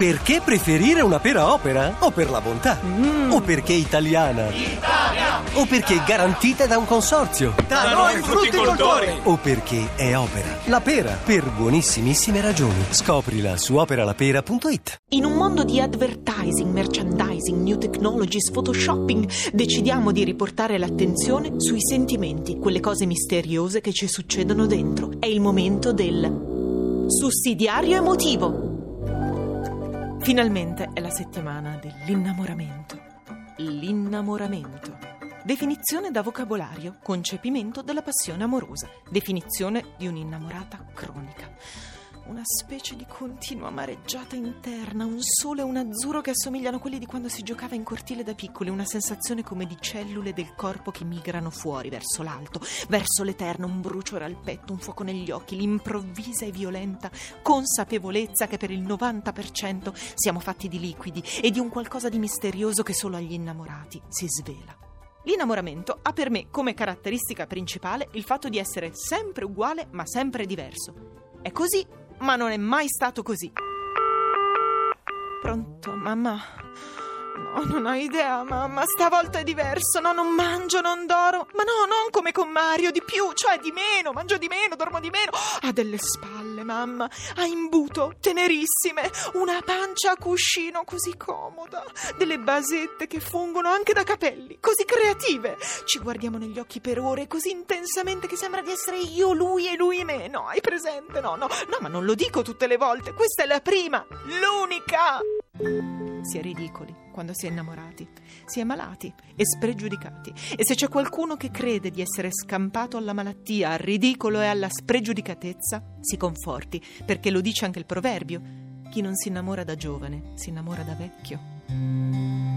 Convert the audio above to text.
Perché preferire una pera opera? O per la bontà? O perché italiana? Italia! O perché garantita da un consorzio? Da noi frutticoltori! O perché è opera? La pera, per buonissimissime ragioni. Scoprila su operalapera.it. In un mondo di advertising, merchandising, new technologies, photoshopping, decidiamo di riportare l'attenzione sui sentimenti, quelle cose misteriose che ci succedono dentro. È il momento del sussidiario emotivo. Finalmente è la settimana dell'innamoramento. L'innamoramento. Definizione da vocabolario, concepimento della passione amorosa, definizione di un'innamorata cronica. Una specie di continua amareggiata interna, un sole e un azzurro che assomigliano a quelli di quando si giocava in cortile da piccoli, una sensazione come di cellule del corpo che migrano fuori, verso l'alto, verso l'eterno, un bruciore al petto, un fuoco negli occhi, l'improvvisa e violenta consapevolezza che per il 90% siamo fatti di liquidi e di un qualcosa di misterioso che solo agli innamorati si svela. L'innamoramento ha per me come caratteristica principale il fatto di essere sempre uguale ma sempre diverso. È così, ma non è mai stato così. Pronto, mamma? No, non ho idea, mamma. Stavolta è diverso. No, non mangio, non dormo. Ma no, non come con Mario, di più, cioè di meno. Mangio di meno, dormo di meno. Ha delle spalle, mamma. Ha imbuto, tenerissime. Una pancia a cuscino così comoda. Delle basette che fungono anche da capelli, così creative. Ci guardiamo negli occhi per ore, così intensamente che sembra di essere io lui e lui me. No, hai presente? No, no. No, ma non lo dico tutte le volte. Questa è la prima, l'unica. Si è ridicoli quando si è innamorati, si è malati e spregiudicati. E se c'è qualcuno che crede di essere scampato alla malattia, al ridicolo e alla spregiudicatezza, si conforti, perché lo dice anche il proverbio. Chi non si innamora da giovane, si innamora da vecchio.